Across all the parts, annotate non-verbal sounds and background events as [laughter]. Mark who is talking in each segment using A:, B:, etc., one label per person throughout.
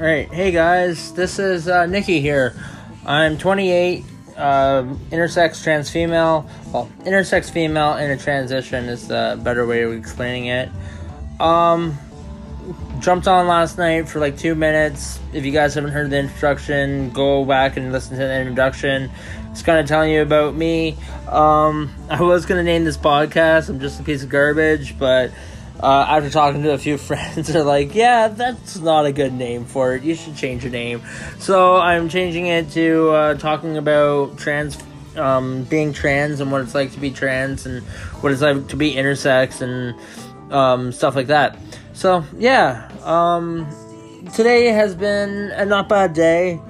A: Alright, hey guys, this is uh, Nikki here. I'm 28, uh, intersex trans female. Well, intersex female in a transition is the better way of explaining it. Um, jumped on last night for like two minutes. If you guys haven't heard the introduction, go back and listen to the introduction. It's kind of telling you about me. Um, [laughs] I was gonna name this podcast. I'm just a piece of garbage, but uh, after talking to a few [laughs] friends, they're like, "Yeah, that's not a good name for it. You should change your name." So I'm changing it to uh, talking about trans, um, being trans and what it's like to be trans and what it's like to be intersex and um, stuff like that. So yeah, um, today has been a not bad day.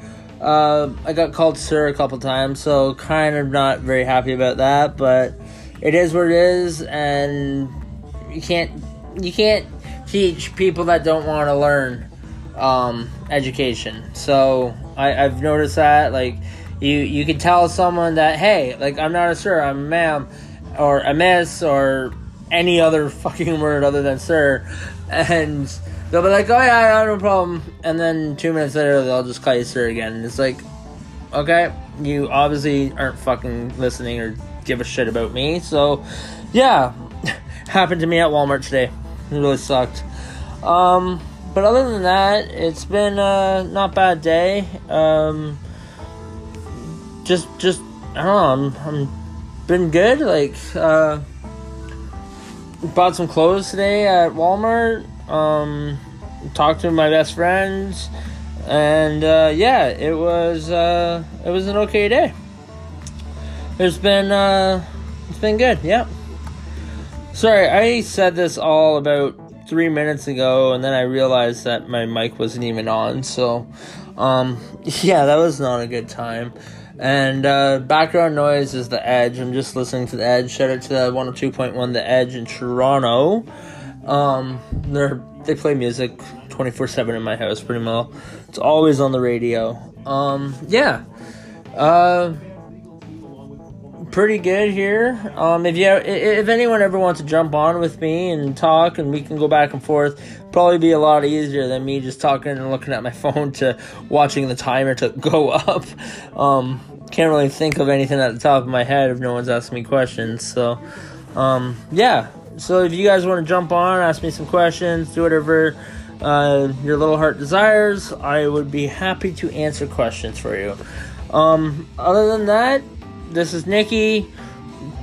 A: Uh, I got called sir a couple times, so kind of not very happy about that, but it is what it is, and you can't you can't teach people that don't want to learn um, education. So I, I've noticed that like you you can tell someone that hey like I'm not a sir I'm a ma'am or a miss or any other [laughs] fucking word other than sir and they'll be like oh yeah, yeah no problem and then two minutes later they'll just call you sir again and it's like okay you obviously aren't fucking listening or give a shit about me so yeah [laughs] happened to me at Walmart today it really sucked. Um, but other than that, it's been a not bad day. Um, just, just I don't know. I'm, I'm been good. Like, uh, bought some clothes today at Walmart. Um, talked to my best friends, and uh, yeah, it was uh, it was an okay day. It's been uh, it's been good. Yeah. Sorry, I said this all about three minutes ago, and then I realized that my mic wasn't even on. So, um, [laughs] yeah, that was not a good time. And uh, background noise is the Edge. I'm just listening to the Edge. Shout out to the 102.1 The Edge in Toronto. Um, they they play music 24 7 in my house pretty well. It's always on the radio. Um, yeah. Uh, pretty good here. Um, if you if anyone ever wants to jump on with me and talk, and we can go back and forth, probably be a lot easier than me just talking and looking at my [laughs] phone to watching the timer to go up. Um, can't really think of anything at the top of my head if no one's asking me questions. So, um, yeah. So if you guys want to jump on, ask me some questions, do whatever uh, your little heart desires, I would be happy to answer questions for you. Um, other than that, this is Nikki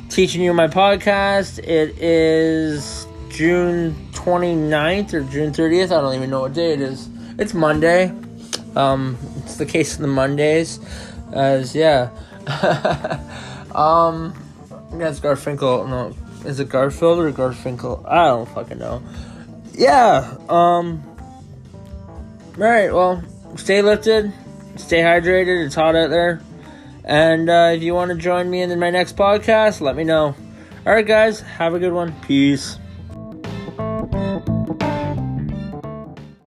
A: teaching you my podcast. It is June 29th or June 30th. I don't even know what day it is. It's Monday. Um, it's the case of the Mondays. As yeah. [laughs] um, that's Garfinkel. No, is it Garfield or Garfinkel? I don't fucking know. Yeah. Um. All right. Well, stay lifted. Stay hydrated. It's hot out there. And uh, if you want to join me in my next podcast, let me know. All right, guys, have a good one. Peace.